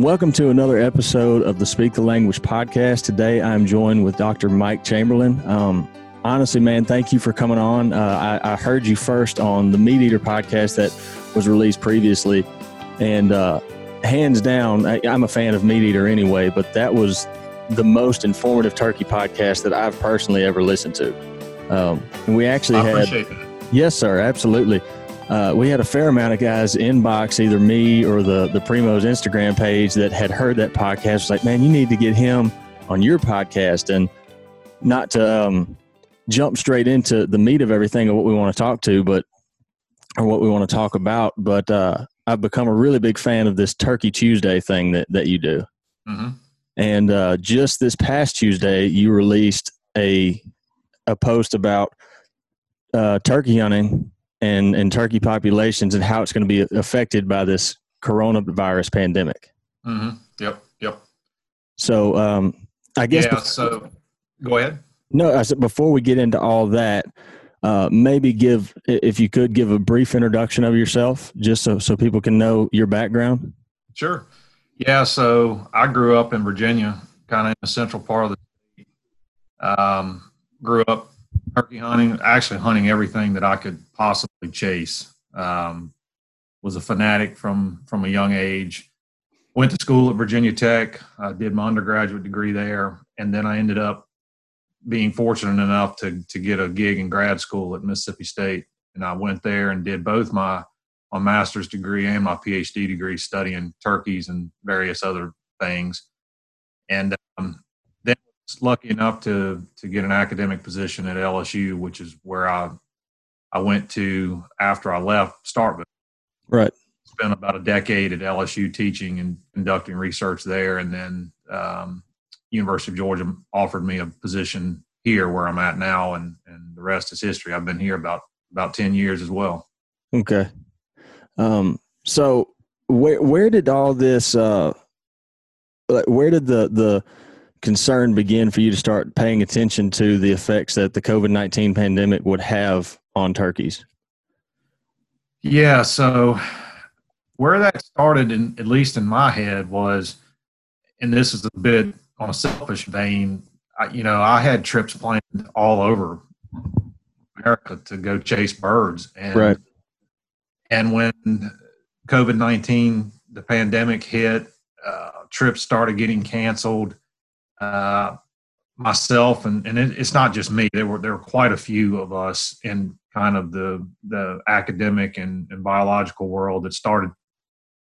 Welcome to another episode of the Speak the Language podcast. Today I'm joined with Dr. Mike Chamberlain. Um, honestly, man, thank you for coming on. Uh, I, I, heard you first on the Meat Eater podcast that was released previously, and uh, hands down, I, am a fan of Meat Eater anyway, but that was the most informative turkey podcast that I've personally ever listened to. Um, and we actually I had. Yes, sir, absolutely uh, we had a fair amount of guys inbox either me or the the Primos Instagram page that had heard that podcast. Was like, man, you need to get him on your podcast, and not to um, jump straight into the meat of everything of what we want to talk to, but or what we want to talk about. But uh, I've become a really big fan of this Turkey Tuesday thing that that you do. Mm-hmm. And uh, just this past Tuesday, you released a a post about uh, turkey hunting and, and turkey populations and how it's going to be affected by this coronavirus pandemic. Mm-hmm. Yep. Yep. So, um, I guess. Yeah. Before, so go ahead. No, I said before we get into all that, uh, maybe give, if you could give a brief introduction of yourself just so, so people can know your background. Sure. Yeah. So I grew up in Virginia, kind of in the central part of the state. Um, grew up turkey hunting, actually hunting everything that I could possibly chase. Um, was a fanatic from from a young age. Went to school at Virginia Tech. I did my undergraduate degree there, and then I ended up being fortunate enough to to get a gig in grad school at Mississippi State. And I went there and did both my my master's degree and my PhD degree studying turkeys and various other things. And um, lucky enough to to get an academic position at LSU, which is where I I went to after I left Starkville. Right. Spent about a decade at LSU teaching and conducting research there, and then um, University of Georgia offered me a position here where I'm at now, and and the rest is history. I've been here about about ten years as well. Okay. Um, so where where did all this uh, where did the the concern begin for you to start paying attention to the effects that the COVID 19 pandemic would have on turkeys? Yeah, so where that started, in, at least in my head, was, and this is a bit on a selfish vein, I, you know, I had trips planned all over America to go chase birds. And, right. And when COVID 19, the pandemic hit, uh, trips started getting canceled uh, myself and and it, it's not just me. There were there were quite a few of us in kind of the the academic and, and biological world that started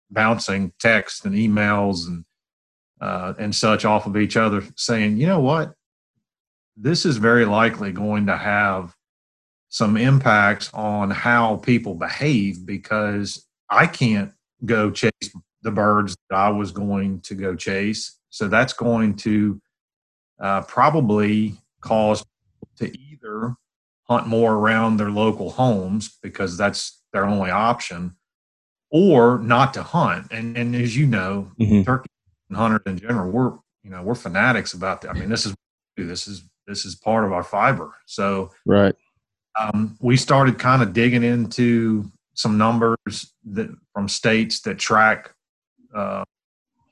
bouncing texts and emails and uh, and such off of each other, saying, you know what, this is very likely going to have some impacts on how people behave because I can't go chase the birds that I was going to go chase so that's going to uh, probably cause to either hunt more around their local homes because that's their only option, or not to hunt. And and as you know, mm-hmm. turkey hunters in general, we're you know we're fanatics about that. I mean, this is this is this is part of our fiber. So right, um, we started kind of digging into some numbers that from states that track uh,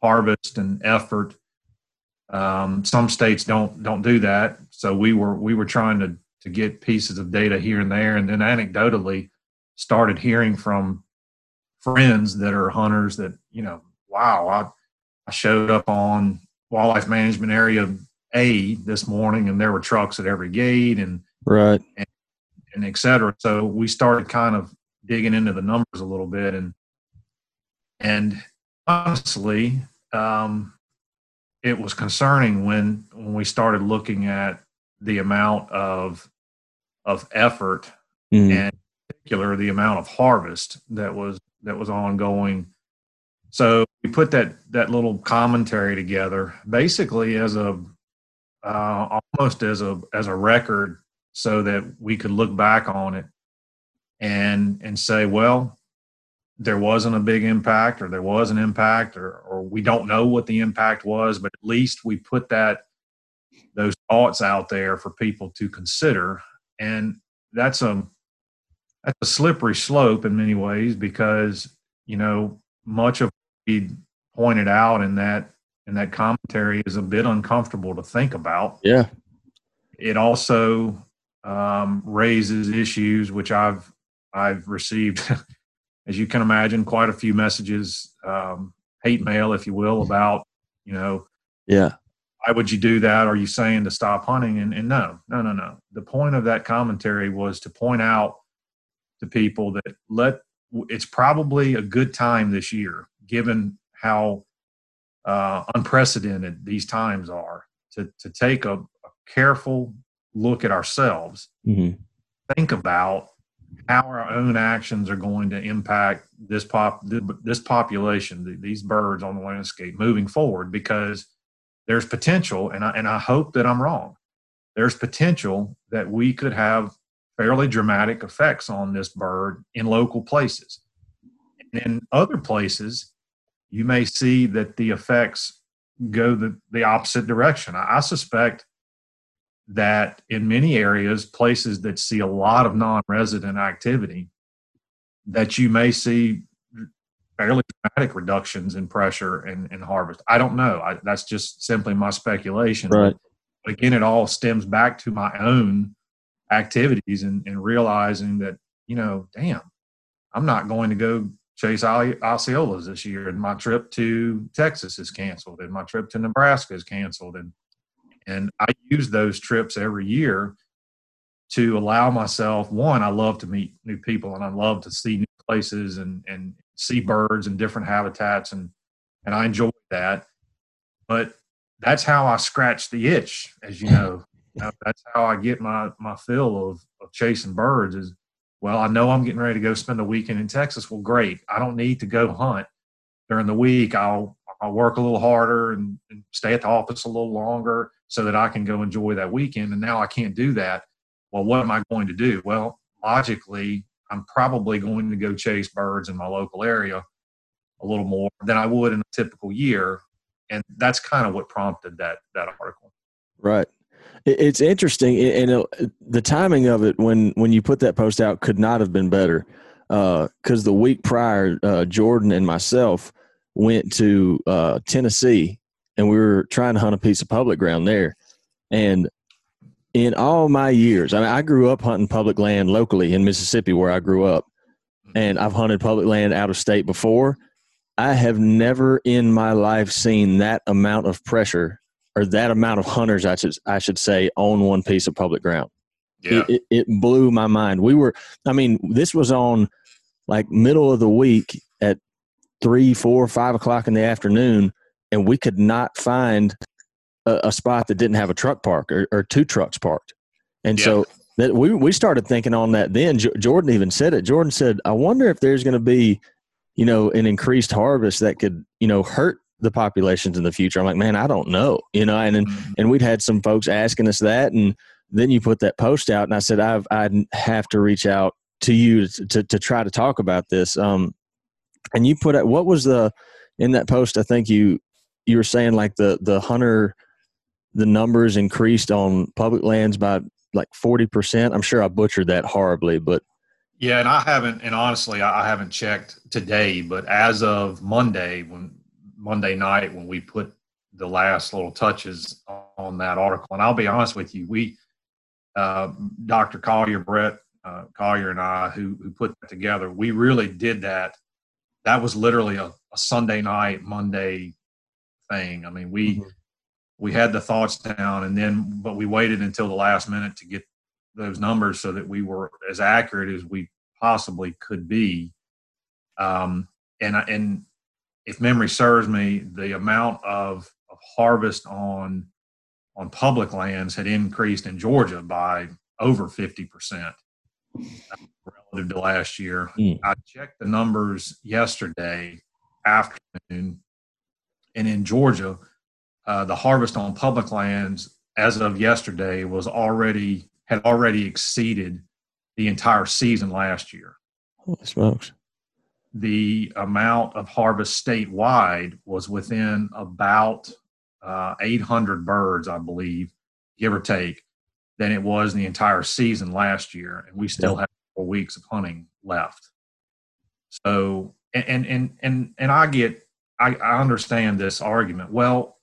harvest and effort. Um, some states don't don't do that, so we were we were trying to to get pieces of data here and there, and then anecdotally started hearing from friends that are hunters that you know, wow, I I showed up on wildlife management area A this morning, and there were trucks at every gate, and right, and, and et cetera. So we started kind of digging into the numbers a little bit, and and honestly, um, it was concerning when when we started looking at the amount of of effort mm. and in particular the amount of harvest that was that was ongoing so we put that that little commentary together basically as a uh, almost as a as a record so that we could look back on it and and say well there wasn't a big impact or there was an impact or, or we don't know what the impact was but at least we put that those thoughts out there for people to consider and that's a that's a slippery slope in many ways because you know much of we pointed out in that in that commentary is a bit uncomfortable to think about. Yeah. It also um, raises issues which I've I've received, as you can imagine, quite a few messages, um, hate mail, if you will, about you know, yeah, why would you do that? Are you saying to stop hunting? And, and no, no, no, no. The point of that commentary was to point out to people that let it's probably a good time this year, given how uh, unprecedented these times are, to to take a, a careful look at ourselves, mm-hmm. think about how our own actions are going to impact this pop this population, these birds on the landscape moving forward, because there's potential, and I and I hope that I'm wrong. There's potential that we could have fairly dramatic effects on this bird in local places. And in other places, you may see that the effects go the, the opposite direction. I, I suspect that in many areas, places that see a lot of non resident activity, that you may see fairly dramatic reductions in pressure and, and harvest. I don't know. I, that's just simply my speculation. Right. But again, it all stems back to my own activities and, and realizing that, you know, damn, I'm not going to go chase Osceolas this year. And my trip to Texas is canceled and my trip to Nebraska is canceled. And and I use those trips every year to allow myself one, I love to meet new people and I love to see new places and, and see birds and different habitats and and I enjoy that. But that's how I scratch the itch, as you know. Uh, that's how I get my my fill of, of chasing birds is well, I know I'm getting ready to go spend a weekend in Texas. Well, great. I don't need to go hunt during the week. I'll I'll work a little harder and, and stay at the office a little longer so that I can go enjoy that weekend. And now I can't do that. Well, what am I going to do? Well, logically, I'm probably going to go chase birds in my local area a little more than I would in a typical year. And that's kind of what prompted that that article. Right. It's interesting, and the timing of it when when you put that post out could not have been better. Because uh, the week prior, uh, Jordan and myself went to uh, Tennessee and we were trying to hunt a piece of public ground there. And in all my years, I mean, I grew up hunting public land locally in Mississippi, where I grew up, and I've hunted public land out of state before. I have never in my life seen that amount of pressure or that amount of hunters, I should I should say, on one piece of public ground. Yeah. It, it, it blew my mind. We were, I mean, this was on like middle of the week at three, four, five o'clock in the afternoon and we could not find a, a spot that didn't have a truck park or, or two trucks parked. And yeah. so that we we started thinking on that. Then J- Jordan even said it. Jordan said, "I wonder if there's going to be, you know, an increased harvest that could, you know, hurt the populations in the future." I'm like, man, I don't know, you know. And and, mm-hmm. and we'd had some folks asking us that, and then you put that post out, and I said, I've I have to reach out to you to, to, to try to talk about this. Um, and you put out what was the in that post? I think you you were saying like the the hunter the numbers increased on public lands by like 40%. I'm sure I butchered that horribly, but yeah, and I haven't and honestly I haven't checked today, but as of Monday when Monday night when we put the last little touches on that article and I'll be honest with you, we uh, Dr. Collier Bret uh, Collier and I who who put that together, we really did that that was literally a, a Sunday night, Monday thing. I mean, we mm-hmm. we had the thoughts down, and then but we waited until the last minute to get those numbers so that we were as accurate as we possibly could be. Um, and and if memory serves me, the amount of, of harvest on on public lands had increased in Georgia by over fifty percent relative to last year. Mm. I checked the numbers yesterday afternoon, and in Georgia, uh, the harvest on public lands as of yesterday was already had already exceeded the entire season last year. Holy smokes! The amount of harvest statewide was within about uh, 800 birds, I believe, give or take, than it was in the entire season last year, and we still yeah. have four weeks of hunting left. So, and and and and I get I, I understand this argument. Well,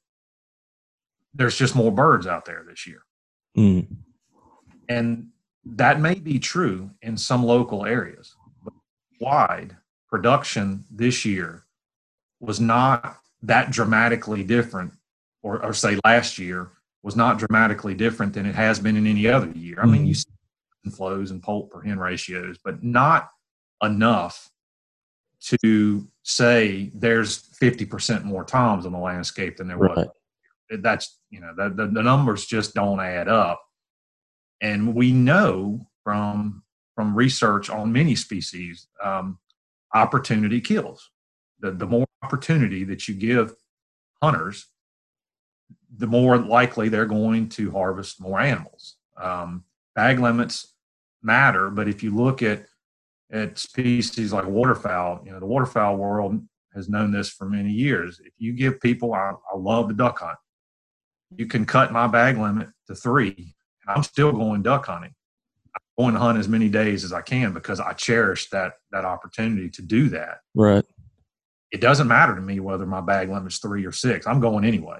there's just more birds out there this year. Mm. And that may be true in some local areas, but wide production this year was not that dramatically different, or, or say last year was not dramatically different than it has been in any other year. I mean, you see flows and poult per hen ratios, but not enough to say there's 50% more toms on the landscape than there Right. was. That's, you know, the, the, the numbers just don't add up. And we know from from research on many species, um, opportunity kills. The, the more opportunity that you give hunters, the more likely they're going to harvest more animals. Um, bag limits matter, but if you look at at species like waterfowl, you know the waterfowl world has known this for many years. If you give people, I, I love the duck hunt. You can cut my bag limit to three, and I'm still going duck hunting. I'm going to hunt as many days as I can because I cherish that that opportunity to do that Right. it doesn't matter to me whether my bag limit's three or six. I'm going anyway.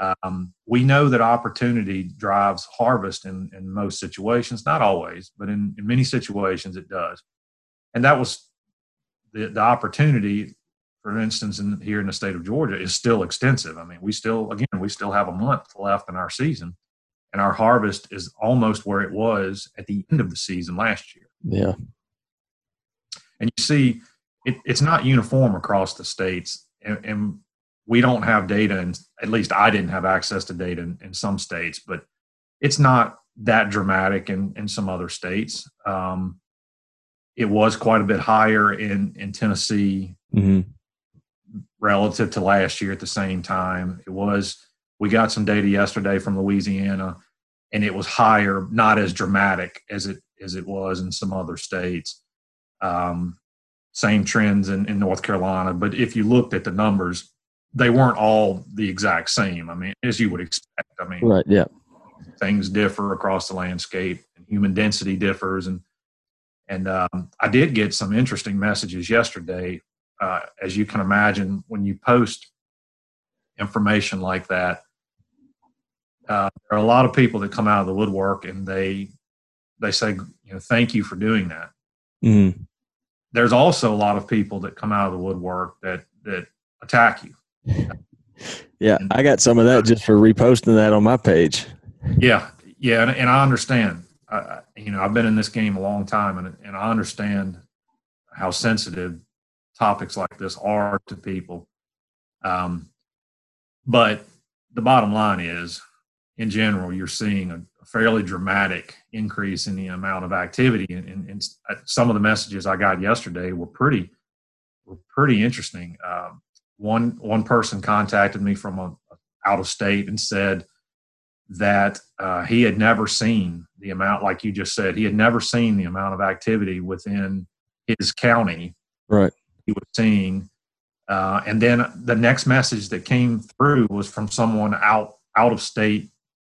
Um, we know that opportunity drives harvest in, in most situations, not always, but in, in many situations it does. And that was the, the opportunity, for instance, in, here in the state of Georgia, is still extensive. I mean, we still, again, we still have a month left in our season, and our harvest is almost where it was at the end of the season last year Yeah. and you see it, it's not uniform across the states and, and we don't have data and at least i didn't have access to data in, in some states but it's not that dramatic in, in some other states. Um, it was quite a bit higher in, in tennessee hmm relative to last year at the same time. It was we got some data yesterday from louisiana and it was higher not as dramatic as it as it was in some other states. Um, same trends in, in north carolina but if you looked at the numbers they weren't all the exact same i mean as you would expect i mean Right. Yeah. things differ across the landscape and human density differs and and um, i did get some interesting messages yesterday uh, as you can imagine when you post information like that uh, there are a lot of people that come out of the woodwork and they they say you know thank you for doing that hmm there's also a lot of people that come out of the woodwork that that attack you Yeah. I got some of that just for reposting that on my page. Yeah, yeah, and, and I understand. I, you know, I've been in this game a long time, and and I understand how sensitive topics like this are to people. Um, but the bottom line is, in general, you're seeing a, fairly dramatic increase in the amount of activity, and, and, and some of the messages I got yesterday were pretty were pretty interesting. Um, one one person contacted me from a, out of state and said that uh, he had never seen the amount, like you just said, he had never seen the amount of activity within his county Right. he was seeing. Uh, and then the next message that came through was from someone out out of state,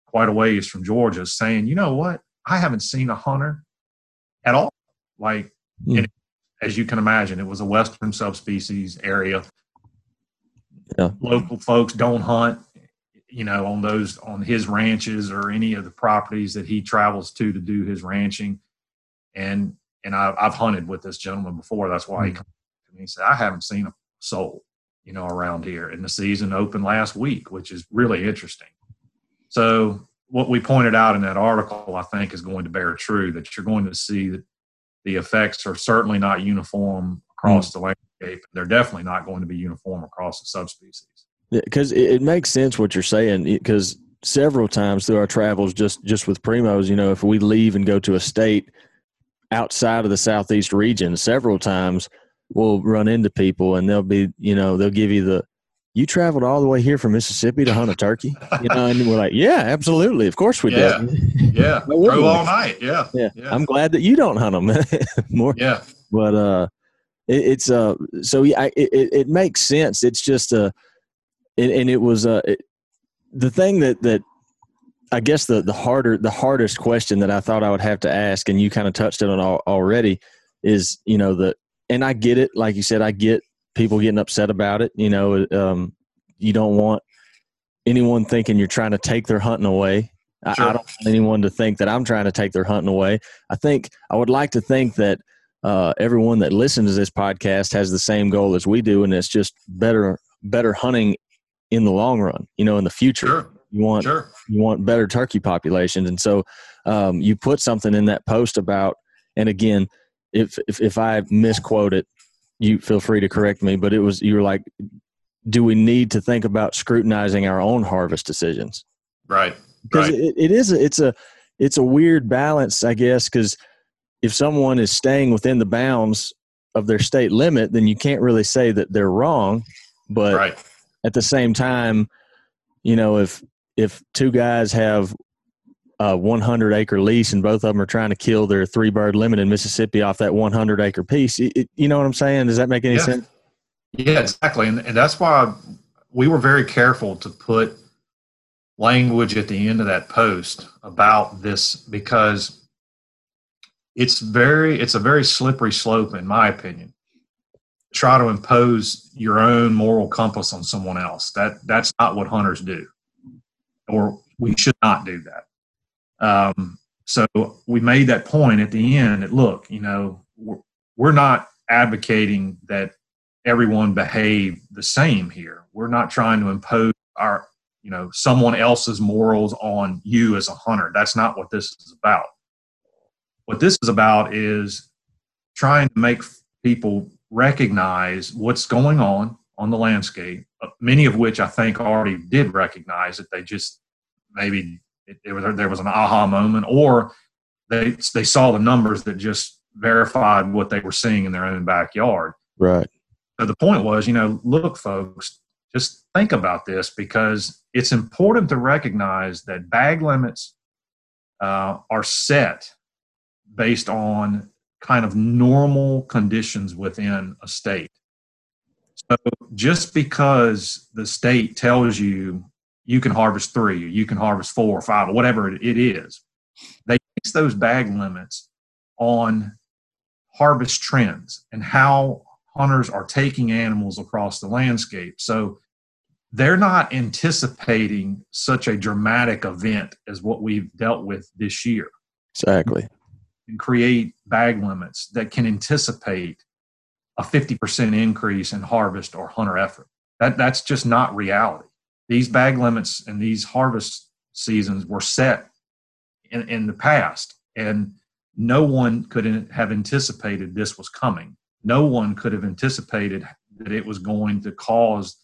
quite a ways from Georgia, saying, "You know what? I haven't seen a hunter at all. Like, Hmm. and as you can imagine, it was a western subspecies area. Yeah. Local folks don't hunt, you know, on those on his ranches or any of the properties that he travels to to do his ranching. And and I, I've hunted with this gentleman before. That's why he Hmm. come to me. He said, "I haven't seen a soul, you know, around here." And the season opened last week, which is really interesting. So what we pointed out in that article, I think, is going to bear true that you're going to see that the effects are certainly not uniform across the landscape. They're definitely not going to be uniform across the subspecies. because it, it makes sense what you're saying because several times through our travels just just with primos you know if we leave and go to a state outside of the southeast region several times we'll run into people and they'll be you know they'll give you the you traveled all the way here from mississippi to hunt a turkey you know and we're like yeah absolutely of course we Yeah. did Yeah, drove all night. Yeah, yeah. yeah, i'm glad that you don't hunt them more yeah. but uh it, it's uh so yeah it, it, it makes sense it's just a and, and it was uh it, the thing that that i guess the the harder the hardest question that i thought i would have to ask and you kind of touched it on al- already is you know the and i get it like you said i get people getting upset about it. You know, um, you don't want anyone thinking you're trying to take their hunting away. Sure. I, I, don't want anyone to think that I'm trying to take their hunting away. I think I would like to think that uh, everyone that listens to this podcast has the same goal as we do, and it's just better better hunting in the long run. You know, in the future, sure. you want sure. you want better turkey populations, and so um, you put something in that post about. And again, if if, if I misquote it, you feel free to correct me. But it was you were like, do we need to think about scrutinizing our own harvest decisions? Right. Because right. it, it is it's a it's a weird balance, I guess, because if someone is staying within the bounds of their state limit, then you can't really say that they're wrong. But right. at the same time, you know, if if two guys have a 100 acre lease and both of them are trying to kill their three bird limit in Mississippi off that 100 acre piece, it, you know what I'm saying? Does that make any yeah. sense? Yeah, exactly. And, and that's why we were very careful to put language at the end of that post about this because it's very it's a very slippery slope in my opinion. Try to impose your own moral compass on someone else. That that's not what hunters do or we should not do that. Um, so we made that point at the end that look you know we're, we're not advocating that everyone behave the same here. We're not trying to impose our you know someone else's morals on you as a hunter. That's not what this is about what this is about is trying to make people recognize what's going on on the landscape, uh, many of which I think already did recognize it. They just maybe it, it was, there was an aha moment, or they they saw the numbers that just verified what they were seeing in their own backyard. Right. So the point was, you know, look, folks, just think about this because it's important to recognize that bag limits uh, are set based on kind of normal conditions within a state. So just because the state tells you you can harvest three, or you can harvest four or five, or whatever it is, they base those bag limits on harvest trends and how hunters are taking animals across the landscape. So they're not anticipating such a dramatic event as what we've dealt with this year. Exactly and create bag limits that can anticipate a 50% increase in harvest or hunter effort. That, that's just not reality. These bag limits and these harvest seasons were set in, in the past, and no one could have anticipated this was coming. No one could have anticipated that it was going to cause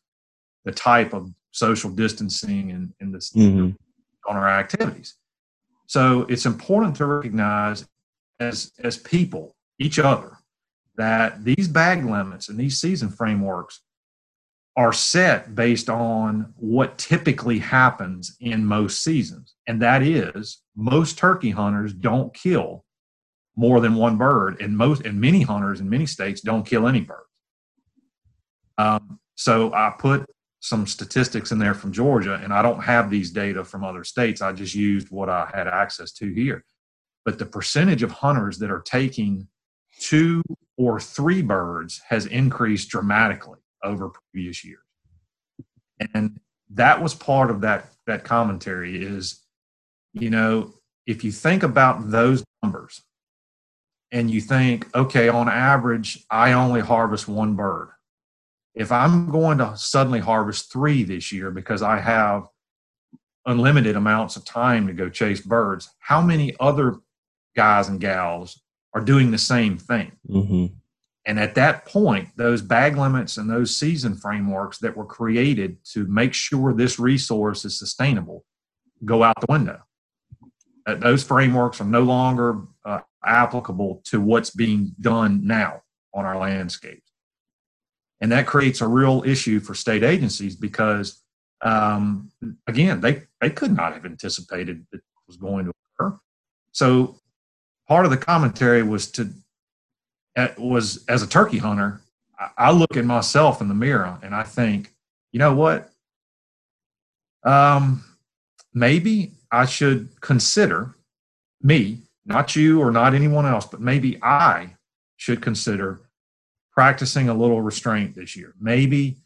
the type of social distancing and, and this mm-hmm. on our activities. So it's important to recognize as as people, each other, that these bag limits and these season frameworks are set based on what typically happens in most seasons. And that is most turkey hunters don't kill more than one bird, and most and many hunters in many states don't kill any birds. Um, so I put some statistics in there from Georgia, and I don't have these data from other states. I just used what I had access to here but the percentage of hunters that are taking two or three birds has increased dramatically over previous years. And that was part of that that commentary is you know if you think about those numbers and you think okay on average I only harvest one bird if I'm going to suddenly harvest 3 this year because I have unlimited amounts of time to go chase birds how many other guys and gals are doing the same thing. Mm-hmm. And at that point, those bag limits and those season frameworks that were created to make sure this resource is sustainable go out the window. Uh, those frameworks are no longer uh, applicable to what's being done now on our landscape. And that creates a real issue for state agencies because, um, again, they, they could not have anticipated that was going to occur. So part of the commentary was to uh, was as a turkey hunter I, look at myself in the mirror and i think you know what um maybe i should consider me not you or not anyone else but maybe i should consider practicing a little restraint this year. Maybe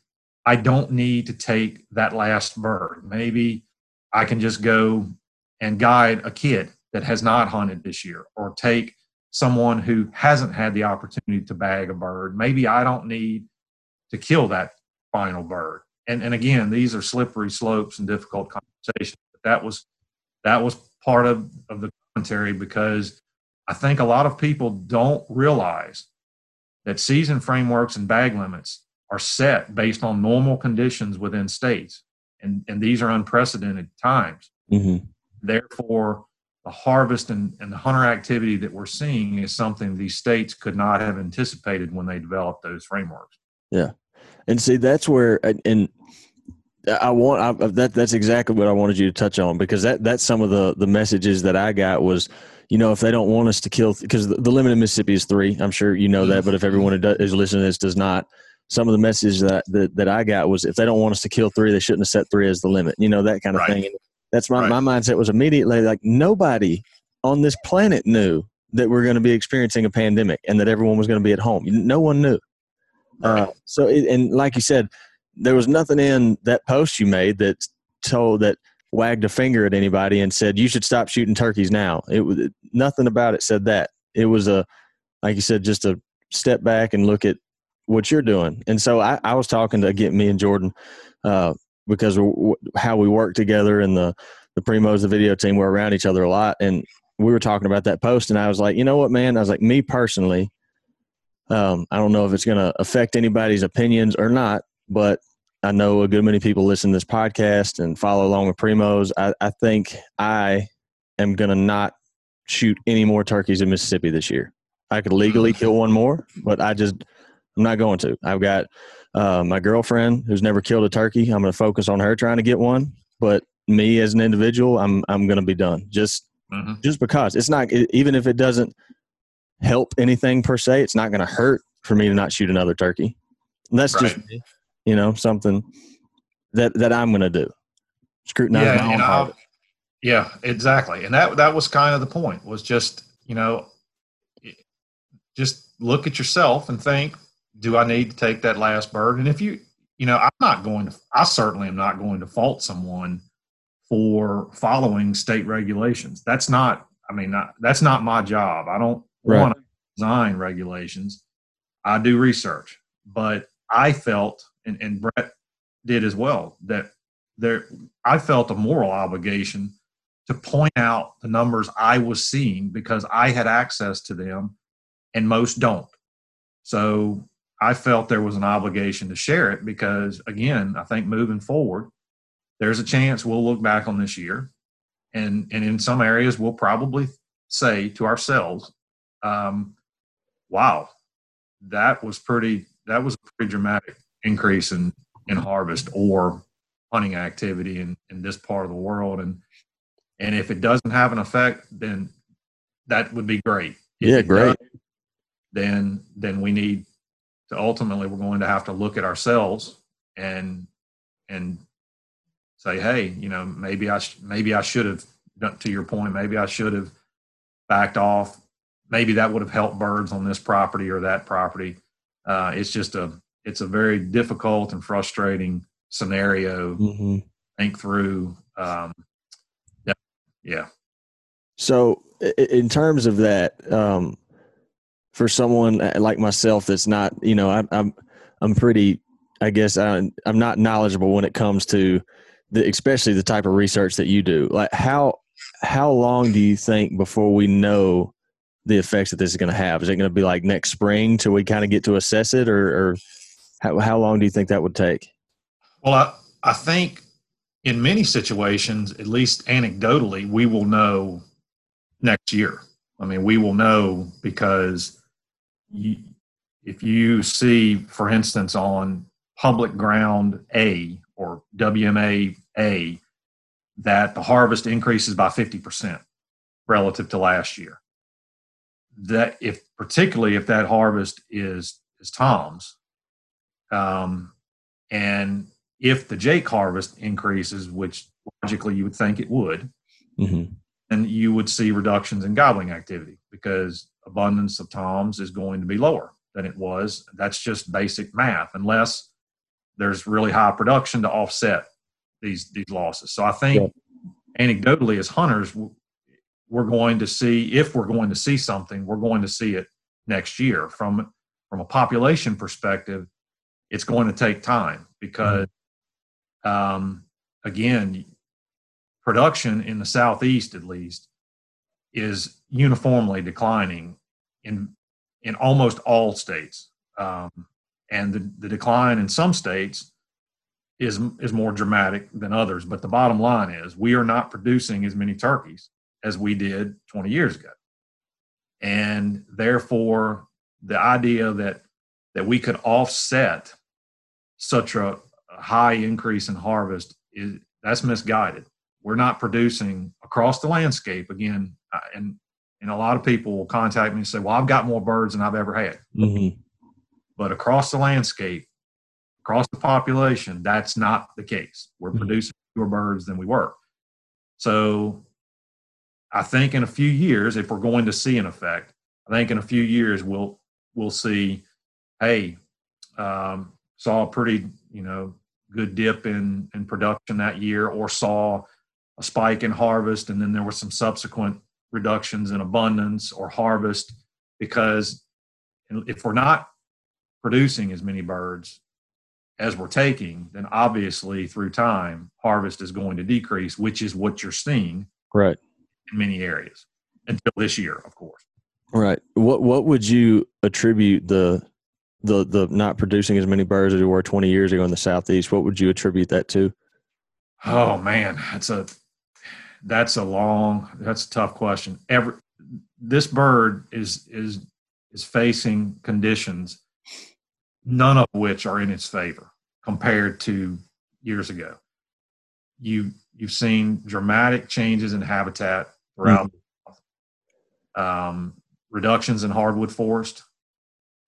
I don't need to take that last bird. Maybe I can just go and guide a kid that has not hunted this year or take someone who hasn't had the opportunity to bag a bird. Maybe I don't need to kill that final bird. And, and again, these are slippery slopes and difficult conversations. But that was that was part of, of the commentary because I think a lot of people don't realize that season frameworks and bag limits are set based on normal conditions within states. And, and these are unprecedented times. Mm-hmm. Therefore, the harvest and, and the hunter activity that we're seeing is something these states could not have anticipated when they developed those frameworks. Yeah. And see, that's where, and I want I, that. That's exactly what I wanted you to touch on because that that's some of the the messages that I got was, you know, if they don't want us to kill because the, the limit in Mississippi is three. I'm sure you know that, but if everyone is listening to this does not, some of the messages that, that that I got was if they don't want us to kill three, they shouldn't have set three as the limit. You know that kind of right. thing. And that's my right. my mindset was immediately like nobody on this planet knew that we're going to be experiencing a pandemic and that everyone was going to be at home. No one knew. Uh, so, it, and like you said, there was nothing in that post you made that told that wagged a finger at anybody and said you should stop shooting turkeys now. It was nothing about it said that. It was a, like you said, just a step back and look at what you're doing. And so I, I was talking to get me and Jordan uh, because how we work together and the the primos, the video team, we're around each other a lot, and we were talking about that post, and I was like, you know what, man, I was like, me personally, um, I don't know if it's going to affect anybody's opinions or not, but I know a good many people listen to this podcast and follow along with Primos. I, I think I am going to not shoot any more turkeys in Mississippi this year. I could legally kill one more, but I just I'm not going to. I've got uh, my girlfriend who's never killed a turkey. I'm going to focus on her trying to get one. But me as an individual, I'm I'm going to be done. Just mm-hmm. just because it's not even if it doesn't help anything per se, it's not going to hurt for me to not shoot another turkey. And that's right. just you know something that that I'm going to do. Scrutinize yeah, my own know, Yeah, exactly. And that that was kind of the point. Was just you know just look at yourself and think, do I need to take that last bird? And if you you know, I'm not going to. I certainly am not going to fault someone for following state regulations. That's not. I mean, not, that's not my job. I don't right. want to design regulations. I do research, but I felt, and, and Bret did as well, that there I felt a moral obligation to point out the numbers I was seeing because I had access to them and most don't. So I felt there was an obligation to share it because, again, I think moving forward, there's a chance we'll look back on this year, and and in some areas we'll probably say to ourselves, um, "Wow, that was pretty. That was a pretty dramatic increase in in harvest or hunting activity in in this part of the world." And and if it doesn't have an effect, then that would be great. If yeah, great. Does, then then we need to ultimately we're going to have to look at ourselves and and say, hey, you know, maybe I sh- maybe I should have done to your point, maybe I should have backed off. Maybe that would have helped birds on this property or that property. Uh, it's just a it's a very difficult and frustrating scenario. Mm-hmm. Think through. Um, yeah, yeah. So, in terms of that, um, for someone uh, like myself that's not, you know, I, I'm I'm pretty, I guess I, I'm not knowledgeable when it comes to the, especially the type of research that you do. Like how how long do you think before we know the effects that this is going to have? Is it going to be like next spring till we kind of get to assess it, or, or how how long do you think that would take? Well, I I think in many situations, at least anecdotally, we will know next year. I mean, we will know because you, if you see, for instance, on public ground A or WMA A, that the harvest increases by 50% relative to last year. That if particularly if that harvest is is Tom's, um, and if the Jake harvest increases, which logically you would think it would, mm-hmm. then you would see reductions in gobbling activity because abundance of toms is going to be lower. than it was. That's just basic math, unless there's really high production to offset these these losses. So I think yeah. anecdotally, as hunters, we're going to see if we're going to see something, we're going to see it next year. From from a population perspective, it's going to take time because, mm-hmm. um, again, production in the southeast, at least, is uniformly declining in in almost all states. Um, and the, the decline in some states is is more dramatic than others. But the bottom line is we are not producing as many turkeys as we did 20 years ago, and therefore the idea that that we could offset such a high increase in harvest is that's misguided. We're not producing across the landscape again, and and a lot of people will contact me and say, "Well, I've got more birds than I've ever had." Mm-hmm. But across the landscape, across the population, that's not the case. We're mm-hmm. producing fewer birds than we were. So I think in a few years, if we're going to see an effect, I think in a few years we'll we'll see, hey, um, saw a pretty you know good dip in in production that year, or saw a spike in harvest, and then there were some subsequent reductions in abundance or harvest because if we're not producing as many birds as we're taking, then obviously through time, harvest is going to decrease, which is what you're seeing right in many areas until this year, of course. Right. What what would you attribute the the the not producing as many birds as we were 20 years ago in the southeast? What would you attribute that to? Oh man, that's a that's a long that's a tough question. Every this bird is is is facing conditions none of which are in its favor compared to years ago. You you've seen dramatic changes in habitat throughout, mm-hmm. um, reductions in hardwood forest,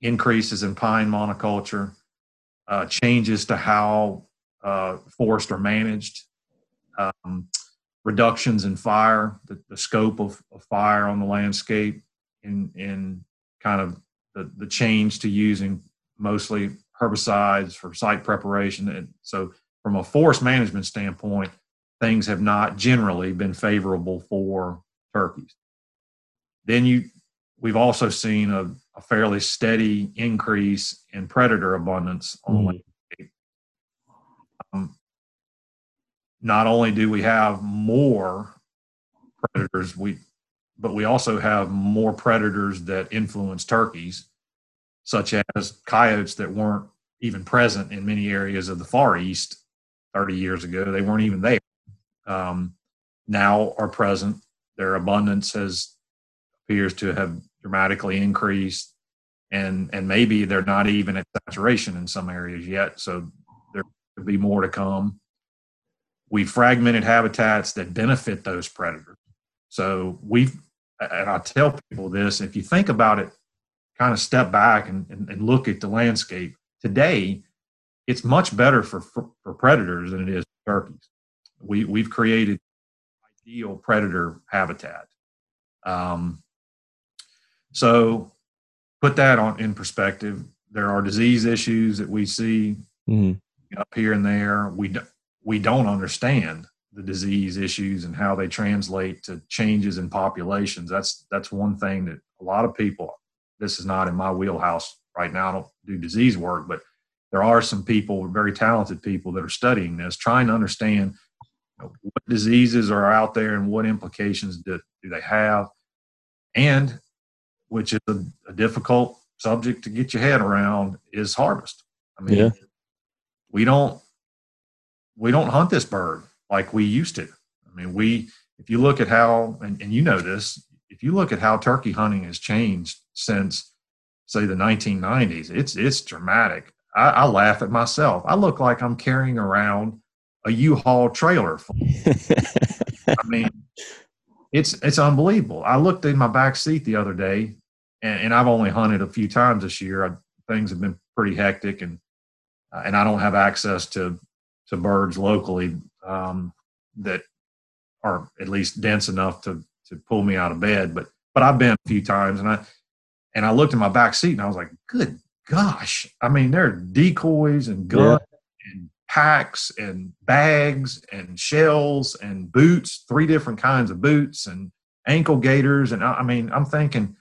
increases in pine monoculture, uh, changes to how uh, forests are managed, um, reductions in fire, the, the scope of, of, fire on the landscape, in in kind of the, the change to using mostly herbicides for site preparation. And so, from a forest management standpoint, things have not generally been favorable for turkeys. Then you, we've also seen a, a fairly steady increase in predator abundance on the landscape. Um, not only do we have more predators, we but we also have more predators that influence turkeys such as coyotes that weren't even present in many areas of the Far East 30 years ago. They weren't even there. Um, now are present. Their abundance has appears to have dramatically increased, and and maybe they're not even at saturation in some areas yet. So there could be more to come. We fragmented habitats that benefit those predators. So we've, and I tell people this: if you think about it kind of step back and, and, and look at the landscape today, it's much better for, for, for predators than it is for turkeys. We, we've created ideal predator habitat. Um, so put that on in perspective. There are disease issues that we see mm-hmm. up here and there. We do, we don't understand the disease issues and how they translate to changes in populations. That's that's one thing that a lot of people this is not in my wheelhouse right now. I don't do disease work, but there are some people, very talented people, that are studying this, trying to understand you know, what diseases are out there and what implications do, do they have, and which is a, a, difficult subject to get your head around is harvest. I mean, yeah. we don't we don't hunt this bird like we used to. I mean, we if you look at how and, and you know this, if you look at how turkey hunting has changed since say the 1990s, it's it's dramatic. I, I laugh at myself. I look like I'm carrying around a U-Haul trailer. I mean, it's it's unbelievable. I looked in my back seat the other day, and, and I've only hunted a few times this year. I, things have been pretty hectic, and uh, and I don't have access to to birds locally um, that are at least dense enough to to pull me out of bed. But but I've been a few times, and I And I looked in my back seat and I was like, good gosh. I mean, there are decoys and guns yeah. and packs and bags and shells and boots, three different kinds of boots and ankle gaiters. And I, I mean, I'm thinking,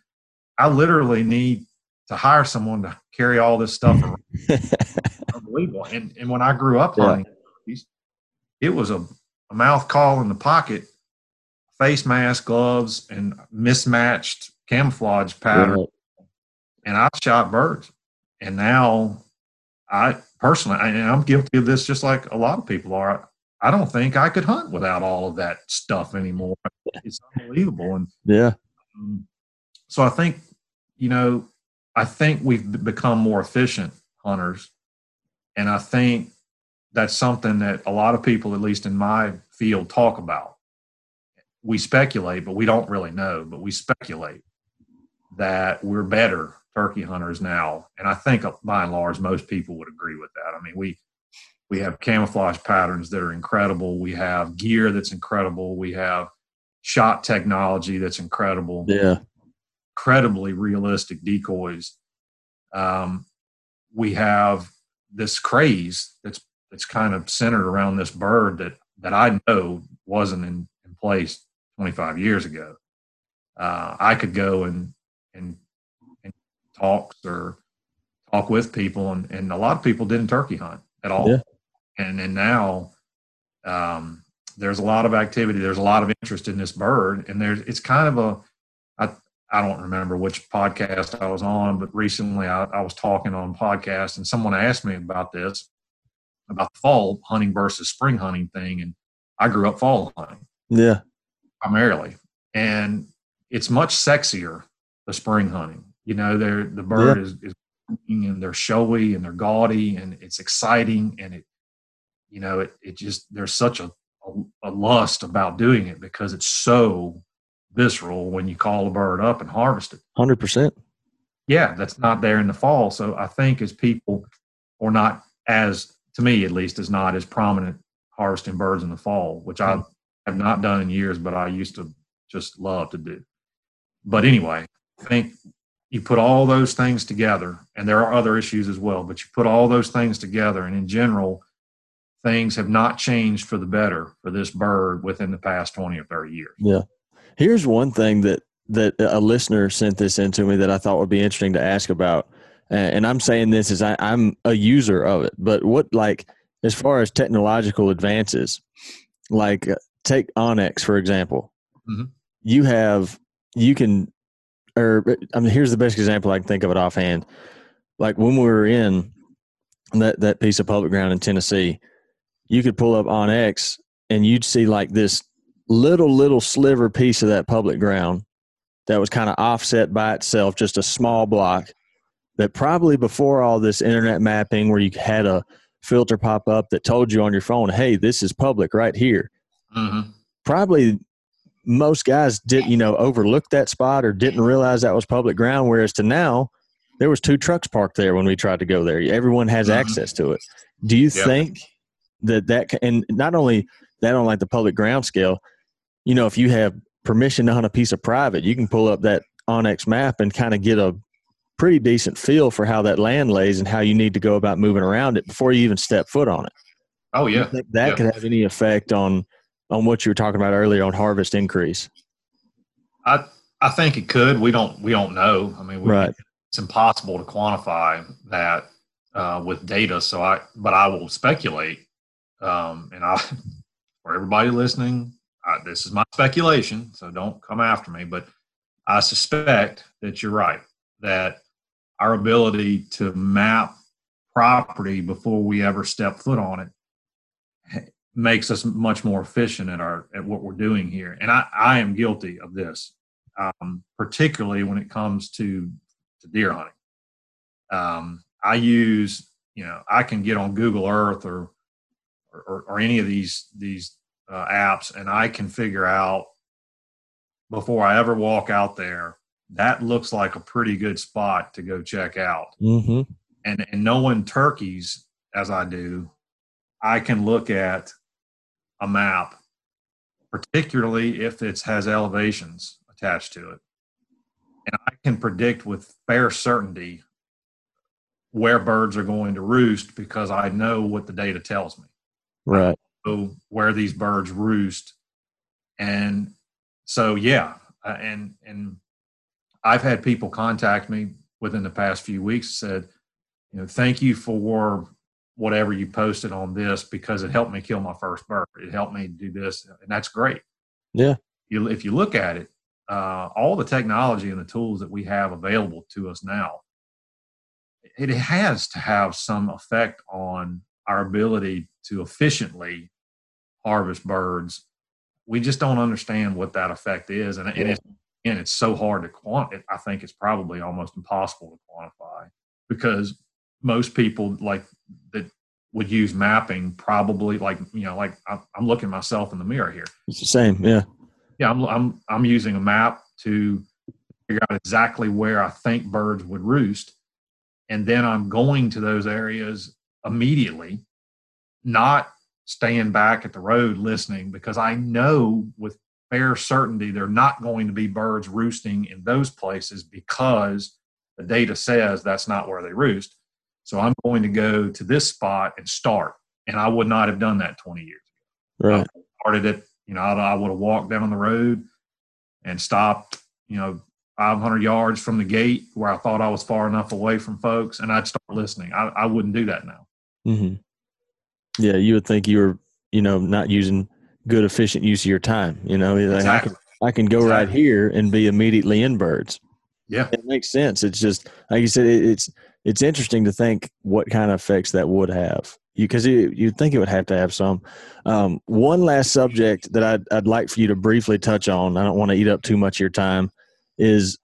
I literally need to hire someone to carry all this stuff around. Unbelievable. And and when I grew up yeah. hunting, it was a, a mouth call in the pocket, face mask, gloves, and mismatched camouflage pattern. And I shot birds. And now I personally, and I'm guilty of this just like a lot of people are. I don't think I could hunt without all of that stuff anymore. It's unbelievable. And yeah. Um, so I think, you know, I think we've become more efficient hunters. And I think that's something that a lot of people, at least in my field, talk about. We speculate, but we don't really know, but we speculate that we're better turkey hunters now. And I think by and large, most people would agree with that. I mean, we, we have camouflage patterns that are incredible. We have gear that's incredible. We have shot technology that's incredible. Yeah incredibly realistic decoys. Um, we have this craze that's that's kind of centered around this bird that that I know wasn't in, in place 25 years ago. Uh, I could go and and and talks or talk with people, and, and a lot of people didn't turkey hunt at all. Yeah. And and now um, there's a lot of activity. There's a lot of interest in this bird, and there's it's kind of a I, I don't remember which podcast I was on, but recently I, I, was talking on podcast and someone asked me about this, about the fall hunting versus spring hunting thing. And I grew up fall hunting. Yeah. Primarily. And it's much sexier, the spring hunting. You know, they're, the bird yeah. is, is and they're showy and they're gaudy and it's exciting and it, you know, it, it just, there's such a, a, a lust about doing it because it's so visceral when you call a bird up and harvest it. Hundred percent. Yeah, that's not there in the fall. So I think as people, or not as to me at least, is not as prominent harvesting birds in the fall, which I hmm. have not done in years, but I used to just love to do. But anyway, I think you put all those things together, and there are other issues as well, but you put all those things together, and in general, things have not changed for the better for this bird within the past 20 or 30 years. Yeah. Here's one thing that that a listener sent this into me that I thought would be interesting to ask about, and I'm saying this as I, I'm a user of it. But what like as far as technological advances, like uh, take onX for example, mm-hmm. you have you can, or I mean, here's the best example I can think of it offhand. Like when we were in that that piece of public ground in Tennessee, you could pull up onX and you'd see like this little little sliver piece of that public ground that was kind of offset by itself, just a small block that probably before all this internet mapping where you had a filter pop up that told you on your phone, hey, this is public right here. Mm-hmm. Probably most guys did, you know, overlook that spot or didn't realize that was public ground. Whereas to now, there was two trucks parked there when we tried to go there. Everyone has mm-hmm. access to it. Do you yep. think that that, and not only that on like the public ground scale, you know, if you have permission on a piece of private, you can pull up that onX map and kind of get a pretty decent feel for how that land lays and how you need to go about moving around it before you even step foot on it. Oh yeah, that yeah. could have any effect on on what you were talking about earlier on harvest increase? I I think it could. We don't we don't know. I mean, we, right. It's impossible to quantify that uh, with data. So I, but I will speculate, um, and I for everybody listening, I, this is my speculation, so don't come after me, but I suspect that you're right, that our ability to map property before we ever step foot on it makes us much more efficient at our at what we're doing here. And I, I am guilty of this, um, particularly when it comes to, to deer hunting. Um, I use, you know, I can get on Google Earth or or, or any of these these uh, apps and I can figure out before I ever walk out there, that looks like a pretty good spot to go check out. Mm-hmm. And, and knowing turkeys as I do, I can look at a map, particularly if it has elevations attached to it. and I can predict with fair certainty where birds are going to roost because I know what the data tells me. Right. So where these birds roost, and so yeah, uh, and and I've had people contact me within the past few weeks said, you know, thank you for whatever you posted on this because it helped me kill my first bird. It helped me do this, and that's great. Yeah. You, if you look at it, uh, all the technology and the tools that we have available to us now, it has to have some effect on our ability to efficiently harvest birds. We just don't understand what that effect is, and, and it's and it's so hard to quantify. I think it's probably almost impossible to quantify because most people like that would use mapping probably like you know like I'm looking myself in the mirror here. It's the same, yeah. Yeah, I'm I'm I'm using a map to figure out exactly where I think birds would roost, and then I'm going to those areas immediately, not staying back at the road listening because I know with fair certainty they're not going to be birds roosting in those places because the data says that's not where they roost. So I'm going to go to this spot and start. And I would not have done that 20 years ago. Right. I started it, you know, I, would have walked down the road and stopped, you know, 500 yards from the gate where I thought I was far enough away from folks and I'd start listening. I, I wouldn't do that now. Mm-hmm. Yeah. You would think you were, you know, not using good, efficient use of your time. You know, exactly. I, can, I can go exactly. right here and be immediately in birds. Yeah. It makes sense. It's just, like you said, it, it's, it's interesting to think what kind of effects that would have because you, you'd think it would have to have some. Um, one last subject that I'd, I'd like for you to briefly touch on, I don't want to eat up too much of your time, is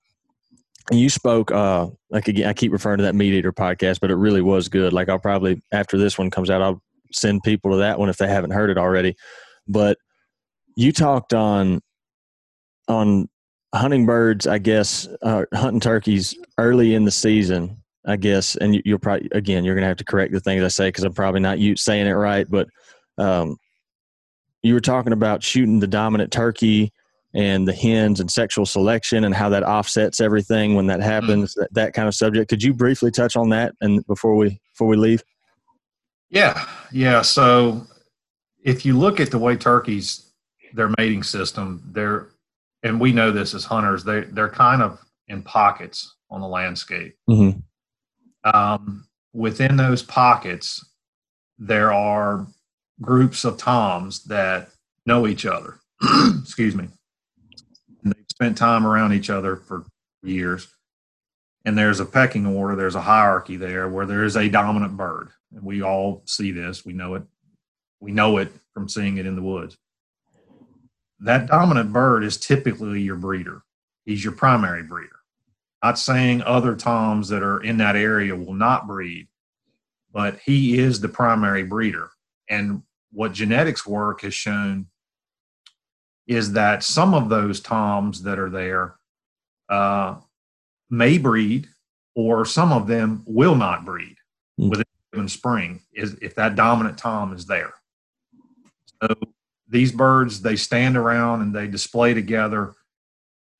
you spoke, uh, like again, I keep referring to that MeatEater podcast, but it really was good. Like I'll probably, after this one comes out, I'll send people to that one if they haven't heard it already. But you talked on, on hunting birds, I guess, uh, hunting turkeys early in the season I guess, and you, will probably again you're gonna have to correct the things I say because I'm probably not you saying it right. But um, you were talking about shooting the dominant turkey and the hens and sexual selection and how that offsets everything when that happens. Mm. That, that kind of subject. Could you briefly touch on that and before we before we leave? Yeah, yeah. So if you look at the way turkeys their mating system, they're and we know this as hunters, they they're kind of in pockets on the landscape. Mm-hmm um, within those pockets, there are groups of toms that know each other. Excuse me. And they've spent time around each other for years. And there's a pecking order, there's a hierarchy there where there is a dominant bird. And we all see this, we know it. We know it from seeing it in the woods. That dominant bird is typically your breeder. He's your primary breeder. Not saying other toms that are in that area will not breed, but he is the primary breeder. And what genetics work has shown is that some of those toms that are there uh, may breed, or some of them will not breed mm. within a given spring. Is if that dominant tom is there. These birds they stand around and they display together.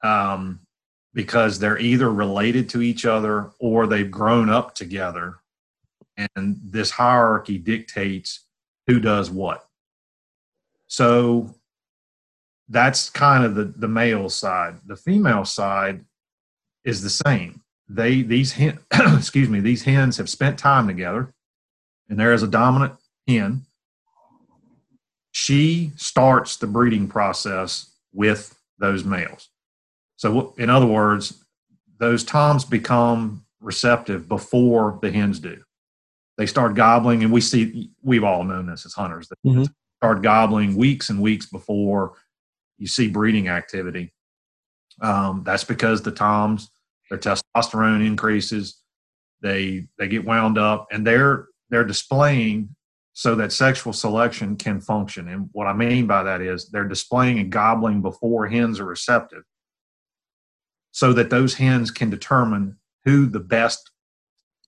Um, because they're either related to each other or they've grown up together. And this hierarchy dictates who does what. So that's kind of the, the male side. The female side is the same. They these hen, excuse me, these hens have spent time together, and there is a dominant hen. She starts the breeding process with those males. So, in other words, those toms become receptive before the hens do. They start gobbling, and we see we've all known this as hunters. They mm-hmm. start gobbling weeks and weeks before you see breeding activity. Um, that's because the toms their testosterone increases. They they get wound up, and they're they're displaying so that sexual selection can function. And what I mean by that is they're displaying and gobbling before hens are receptive so that those hens can determine who the best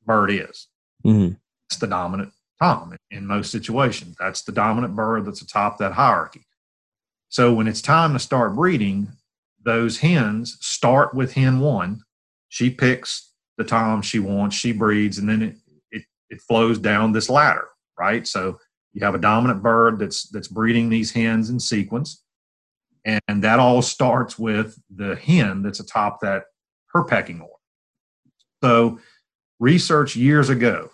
bird is. Mm-hmm. It's the dominant tom in most situations. That's the dominant bird that's atop that hierarchy. So when it's time to start breeding, those hens start with hen one. She picks the tom she wants, she breeds, and then it, it, it flows down this ladder, right? So you have a dominant bird that's that's breeding these hens in sequence, and that all starts with the hen that's atop that her pecking order. So, research years ago.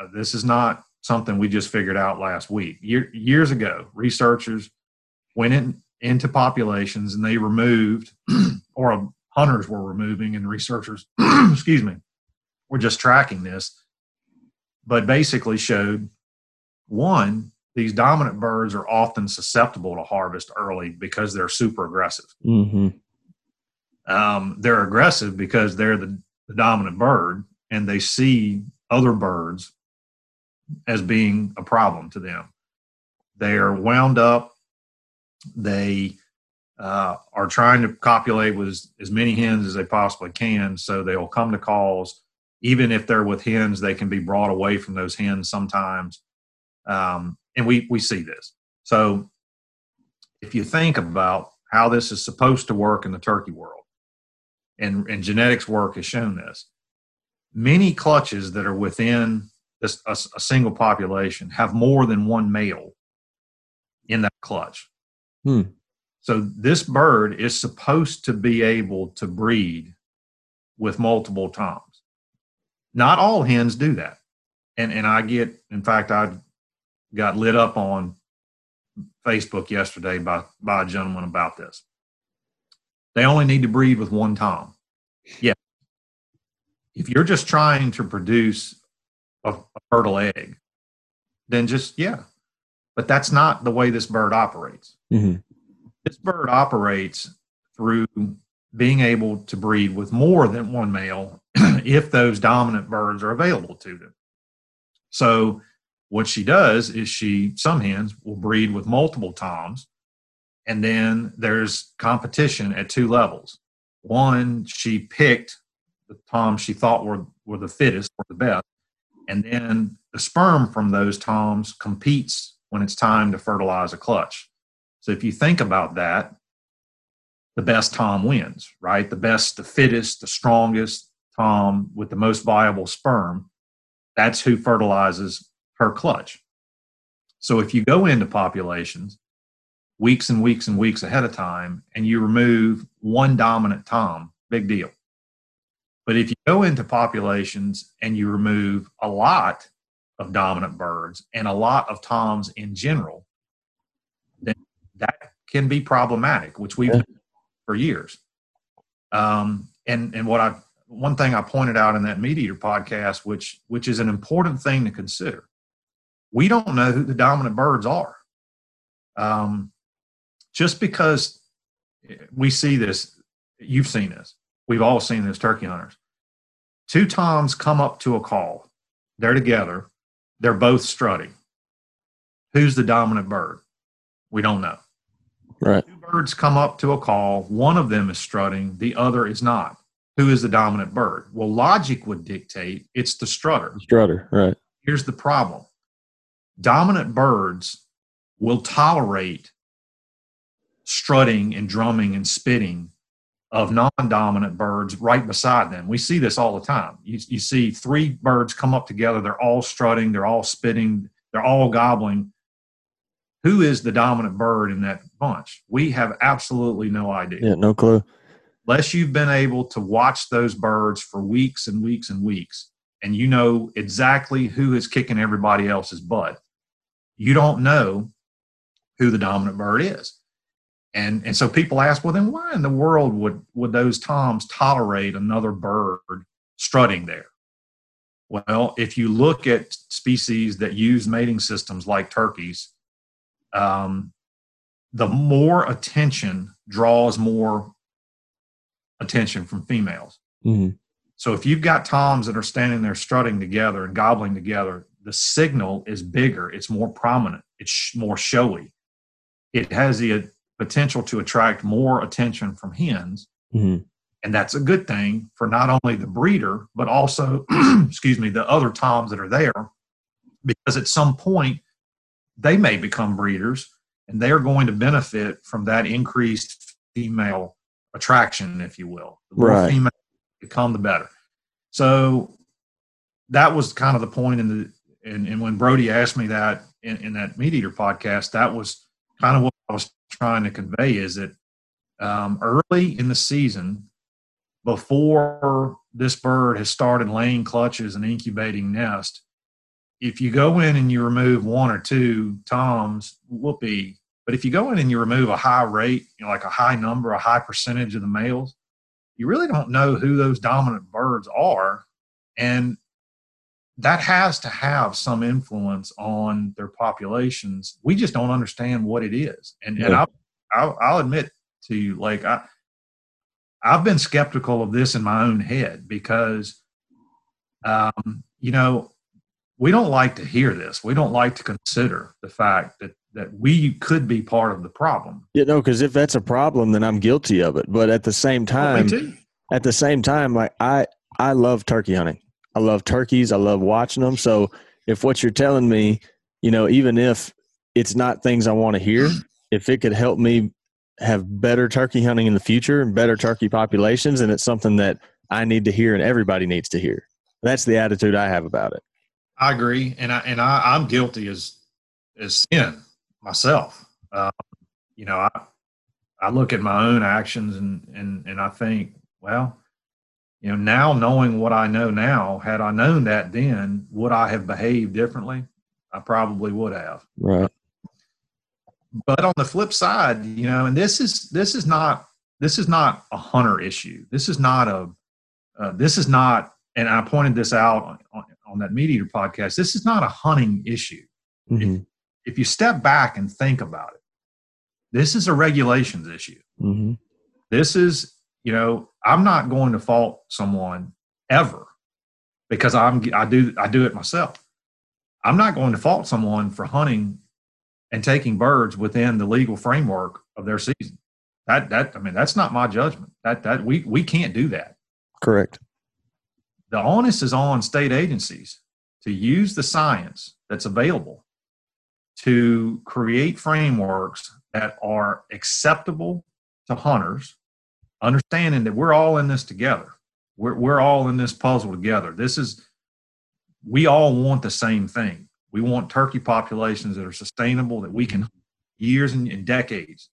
Uh, this is not something we just figured out last week. Year, years ago, researchers went in, into populations and they removed, or hunters were removing, and researchers, excuse me, were just tracking this, but basically showed one, these dominant birds are often susceptible to harvest early because they're super aggressive. Mm-hmm. Um, they're aggressive because they're the, the dominant bird and they see other birds as being a problem to them. They are wound up. They uh, are trying to copulate with as, as, many hens as they possibly can. So they'll come to calls. Even if they're with hens, they can be brought away from those hens sometimes. Um, and we, we see this. So if you think about how this is supposed to work in the turkey world, and, and genetics work has shown this, many clutches that are within this, a, a single population have more than one male in that clutch. Hmm. So this bird is supposed to be able to breed with multiple toms. Not all hens do that. And and I get in fact I got lit up on Facebook yesterday by by a gentleman about this. They only need to breed with one tom. Yeah. If you're just trying to produce a, a fertile egg, then just yeah. But that's not the way this bird operates. Mm-hmm. This bird operates through being able to breed with more than one male if those dominant birds are available to them. So what she does is she some hens will breed with multiple toms and then there's competition at two levels. One she picked the toms she thought were, were the fittest or the best and then the sperm from those toms competes when it's time to fertilize a clutch. So if you think about that the best tom wins right? The best the fittest the strongest tom with the most viable sperm that's who fertilizes per clutch. So if you go into populations weeks and weeks and weeks ahead of time and you remove one dominant tom, big deal. But if you go into populations and you remove a lot of dominant birds and a lot of toms in general, then that can be problematic, which we've yeah. for years. Um, and and what I one thing I pointed out in that MeatEater podcast, which which is an important thing to consider, we don't know who the dominant birds are. Um, just because we see this, you've seen this, we've all seen this, turkey hunters. Two toms come up to a call, they're together, they're both strutting. Who's the dominant bird? We don't know. Right. Two birds come up to a call, one of them is strutting, the other is not. Who is the dominant bird? Well, logic would dictate it's the strutter. Strutter, right. Here's the problem dominant birds will tolerate strutting and drumming and spitting of non-dominant birds right beside them. We see this all the time. You, you see three birds come up together, they're all strutting, they're all spitting, they're all gobbling. Who is the dominant bird in that bunch? We have absolutely no idea. Yeah, no clue. Unless you've been able to watch those birds for weeks and weeks and weeks, and you know exactly who is kicking everybody else's butt you don't know who the dominant bird is. And, and so people ask, well, then why in the world would, would those toms tolerate another bird strutting there? Well, if you look at species that use mating systems like turkeys, um, the more attention draws more attention from females. Mm-hmm. So if you've got toms that are standing there strutting together and gobbling together, the signal is bigger, it's more prominent, it's more showy. It has the uh, potential to attract more attention from hens. Mm-hmm. And that's a good thing for not only the breeder, but also, excuse me, the other toms that are there, because at some point they may become breeders and they are going to benefit from that increased female attraction, if you will. The more Right. female become, the better. So that was kind of the point in the and, and when Brody asked me that in, in that MeatEater podcast, that was kind of what I was trying to convey is that um, early in the season, before this bird has started laying clutches and incubating nest, if you go in and you remove one or two toms, whoopee. But if you go in and you remove a high rate, you know, like a high number, a high percentage of the males, you really don't know who those dominant birds are. And that has to have some influence on their populations. We just don't understand what it is. And, and I'll, I'll, I'll admit to you, like, I, I've been skeptical of this in my own head because, um, you know, we don't like to hear this. We don't like to consider the fact that that we could be part of the problem. You know, because if that's a problem, then I'm guilty of it. But at the same time, me too. at the same time, like I, I love turkey hunting. I love turkeys. I love watching them. So if what you're telling me, you know, even if it's not things I want to hear, if it could help me have better turkey hunting in the future and better turkey populations, and it's something that I need to hear and everybody needs to hear. That's the attitude I have about it. I agree, and I and I, I'm guilty as as sin myself. Um, you know, I I look at my own actions and and and I think, well, you know, now knowing what I know now, had I known that then, would I have behaved differently? I probably would have. Right. But on the flip side, you know, and this is this is not this is not a hunter issue. This is not a uh, this is not, and I pointed this out on, on, on that MeatEater podcast. This is not a hunting issue. Mhm. If you step back and think about it, this is a regulations issue. Mhm. This is, you know, I'm not going to fault someone ever because I'm I do I do it myself. I'm not going to fault someone for hunting and taking birds within the legal framework of their season. That that I mean that's not my judgment. That that we we can't do that. Correct. The onus is on state agencies to use the science that's available to create frameworks that are acceptable to hunters, understanding that we're all in this together. We're, we're all in this puzzle together. This is, we all want the same thing. We want turkey populations that are sustainable, that we can years and, and decades.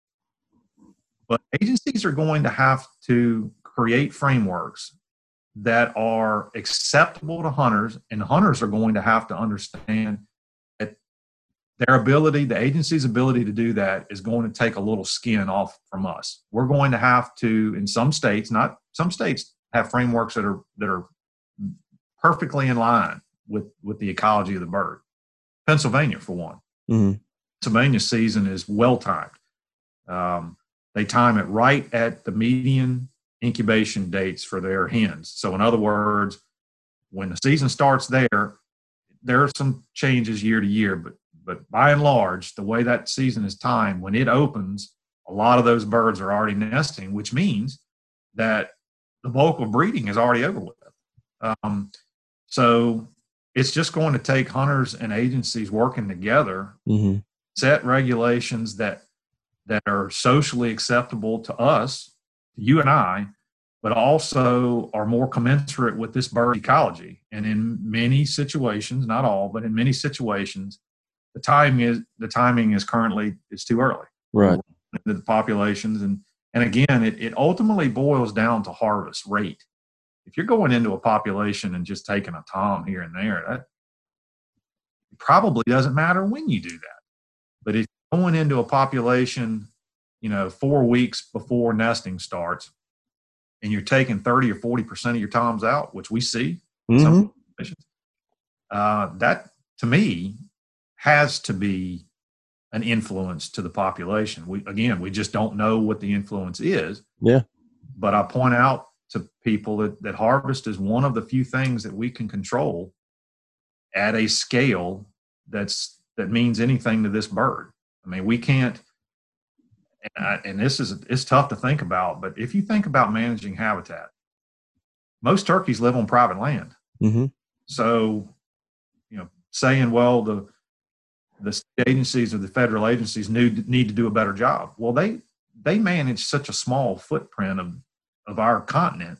But agencies are going to have to create frameworks that are acceptable to hunters, and hunters are going to have to understand their ability, the agency's ability to do that, is going to take a little skin off from us. We're going to have to, in some states, not some states have frameworks that are that are perfectly in line with with the ecology of the bird. Pennsylvania, for one. Mhm. Pennsylvania season is well timed. Um, they time it right at the median incubation dates for their hens. So, in other words, when the season starts there, there are some changes year to year, but but by and large, the way that season is timed, when it opens, a lot of those birds are already nesting, which means that the bulk of breeding is already over with. Um, so it's just going to take hunters and agencies working together Mhm. set regulations that that are socially acceptable to us, you and I, but also are more commensurate with this bird ecology. And in many situations, not all, but in many situations, the timing is the timing is currently is too early. Right. The populations and and again, it, it ultimately boils down to harvest rate. If you're going into a population and just taking a tom here and there, that it probably doesn't matter when you do that. But if you're going into a population, you know, four weeks before nesting starts, and you're taking 30 or 40 percent of your toms out, which we see, Mhm. some populations, uh, that to me has to be an influence to the population. We again, we just don't know what the influence is. Yeah. But I point out to people that, that harvest is one of the few things that we can control at a scale that's that means anything to this bird. I mean, we can't. And, I, and this is it's tough to think about, but if you think about managing habitat, most turkeys live on private land. Mhm. So, you know, saying, well, the the state agencies or the federal agencies need need to do a better job. Well, they they manage such a small footprint of of our continent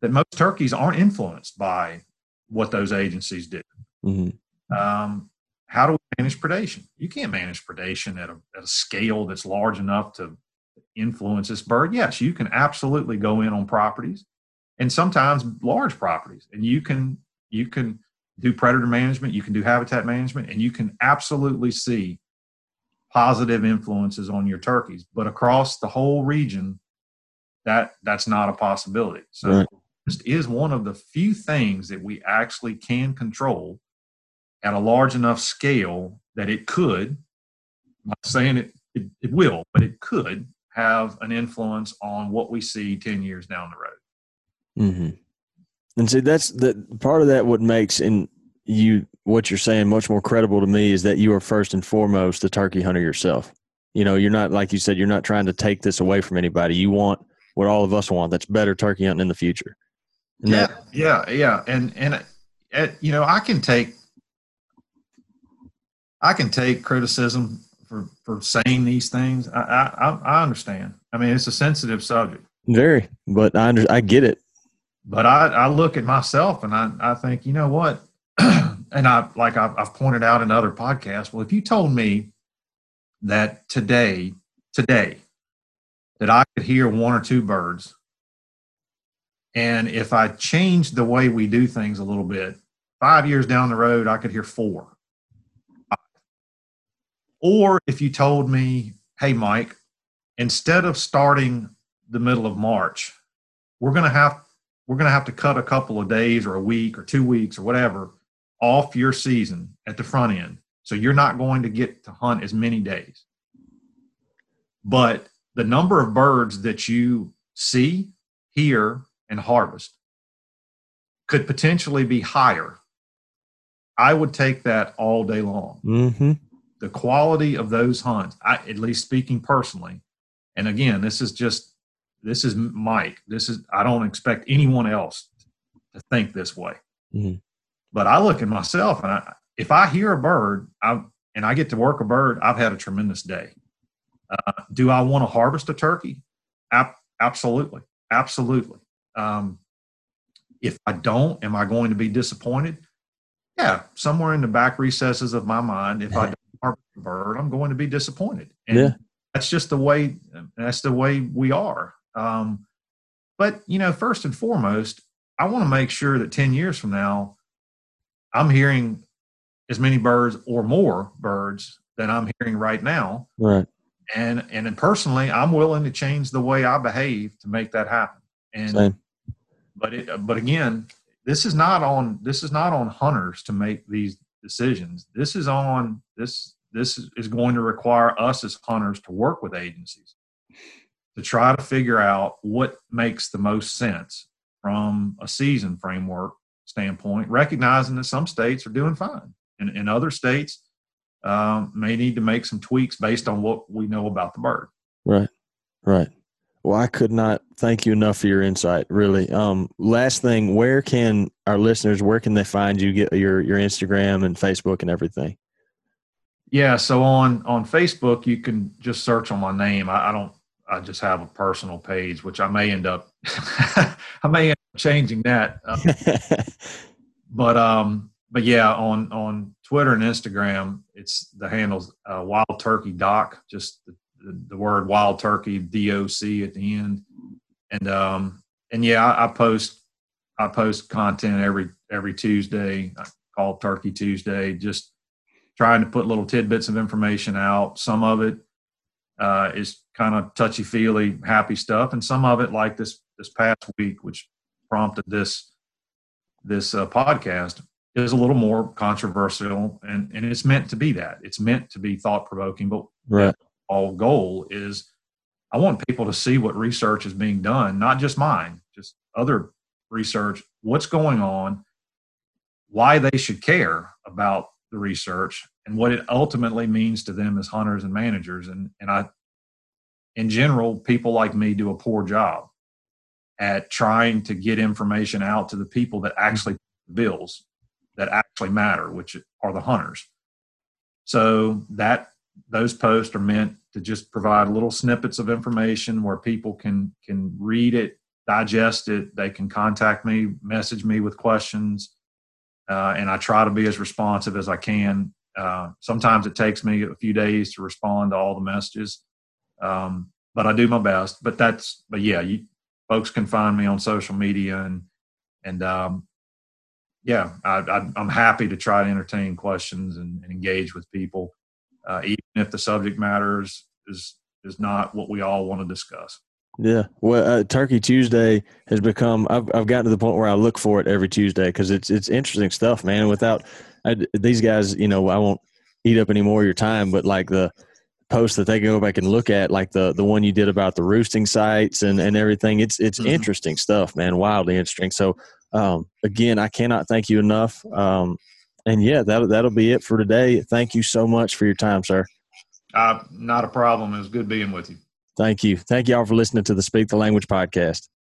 that most turkeys aren't influenced by what those agencies do. Mm-hmm. Um, how do we manage predation? You can't manage predation at a, at a scale that's large enough to influence this bird. Yes, you can absolutely go in on properties and sometimes large properties and you can you can do predator management, you can do habitat management, and you can absolutely see positive influences on your turkeys. But across the whole region, that that's not a possibility. So right. this is one of the few things that we actually can control at a large enough scale that it could, I'm not saying it, it, it will, but it could have an influence on what we see 10 years down the road. Mm-hmm. And see, that's the part of that. What makes in you what you're saying much more credible to me is that you are first and foremost the turkey hunter yourself. You know, you're not like you said, you're not trying to take this away from anybody. You want what all of us want. That's better turkey hunting in the future. And yeah, that, yeah, yeah. And and uh, you know, I can take I can take criticism for for saying these things. I I, I understand. I mean, it's a sensitive subject. Very, but I under, I get it. But I I look at myself and I I think you know what, and I like I've, I've pointed out in other podcasts. Well, if you told me that today today that I could hear one or two birds, and if I changed the way we do things a little bit, five years down the road, I could hear four or if you told me, hey, Mike, instead of starting the middle of March, we're going to have we're going to have to cut a couple of days or a week or two weeks or whatever off your season at the front end. So you're not going to get to hunt as many days. But the number of birds that you see, hear, and harvest could potentially be higher. I would take that all day long. Mm-hmm the quality of those hunts, I, at least speaking personally, and again, this is just this is Mike. This is I don't expect anyone else to think this way. Mm-hmm. But I look at myself, and I, if I hear a bird, I and I get to work a bird, I've had a tremendous day. Uh, do I want to harvest a turkey? Ab- absolutely, absolutely. Um, if I don't, am I going to be disappointed? Yeah, somewhere in the back recesses of my mind, if I don't harvest a bird, I'm going to be disappointed. And yeah. that's just the way that's the way we are. Um, but you know, first and foremost, I want to make sure that 10 years from now, I'm hearing as many birds or more birds than I'm hearing right now. Right. And and personally, I'm willing to change the way I behave to make that happen. And Same. but it but again, this is not on this is not on hunters to make these decisions. This is on this this is going to require us as hunters to work with agencies to try to figure out what makes the most sense from a season framework standpoint, recognizing that some states are doing fine and, and other states um, may need to make some tweaks based on what we know about the bird. Right, right. Well, I could not thank you enough for your insight. Really. Um, last thing, where can our listeners? Where can they find you? Get your your Instagram and Facebook and everything. Yeah, so on on Facebook, you can just search on my name. I, I don't. I just have a personal page, which I may end up. I may end up changing that. Uh, but um, but yeah, on on Twitter and Instagram, it's the handles uh, Wild Turkey Doc. Just the, the, the word Wild Turkey D O C at the end, and um, and yeah, I, I post I post content every every Tuesday. I call Turkey Tuesday. Just trying to put little tidbits of information out. Some of it uh, is kind of touchy feely, happy stuff, and some of it, like this this past week, which prompted this this uh, podcast, is a little more controversial, and and it's meant to be that. It's meant to be thought provoking, but right. all goal is I want people to see what research is being done, not just mine, just other research. What's going on? Why they should care about the research and what it ultimately means to them as hunters and managers. And, and I, in general, people like me do a poor job at trying to get information out to the people that actually bills that actually matter, which are the hunters. So that those posts are meant to just provide little snippets of information where people can can read it, digest it. They can contact me, message me with questions, uh, and I try to be as responsive as I can. Uh, sometimes it takes me a few days to respond to all the messages, um, but I do my best. But that's but yeah, you, folks can find me on social media and and um, yeah, I, am happy to try to entertain questions and, and engage with people, uh, even if the subject matters is, is not what we all want to discuss. Yeah, well, uh, Turkey Tuesday has become. I've I've gotten to the point where I look for it every Tuesday because it's it's interesting stuff, man. Without I, these guys, you know, I won't eat up any more of your time, but like the posts that they can go back and look at, like the the one you did about the roosting sites and and everything. It's it's mm-hmm. interesting stuff, man. Wildly interesting. So um, again, I cannot thank you enough. Um, and yeah, that'll that'll be it for today. Thank you so much for your time, sir. Uh, not a problem. It was good being with you. Thank you. Thank you all for listening to the Speak the Language podcast.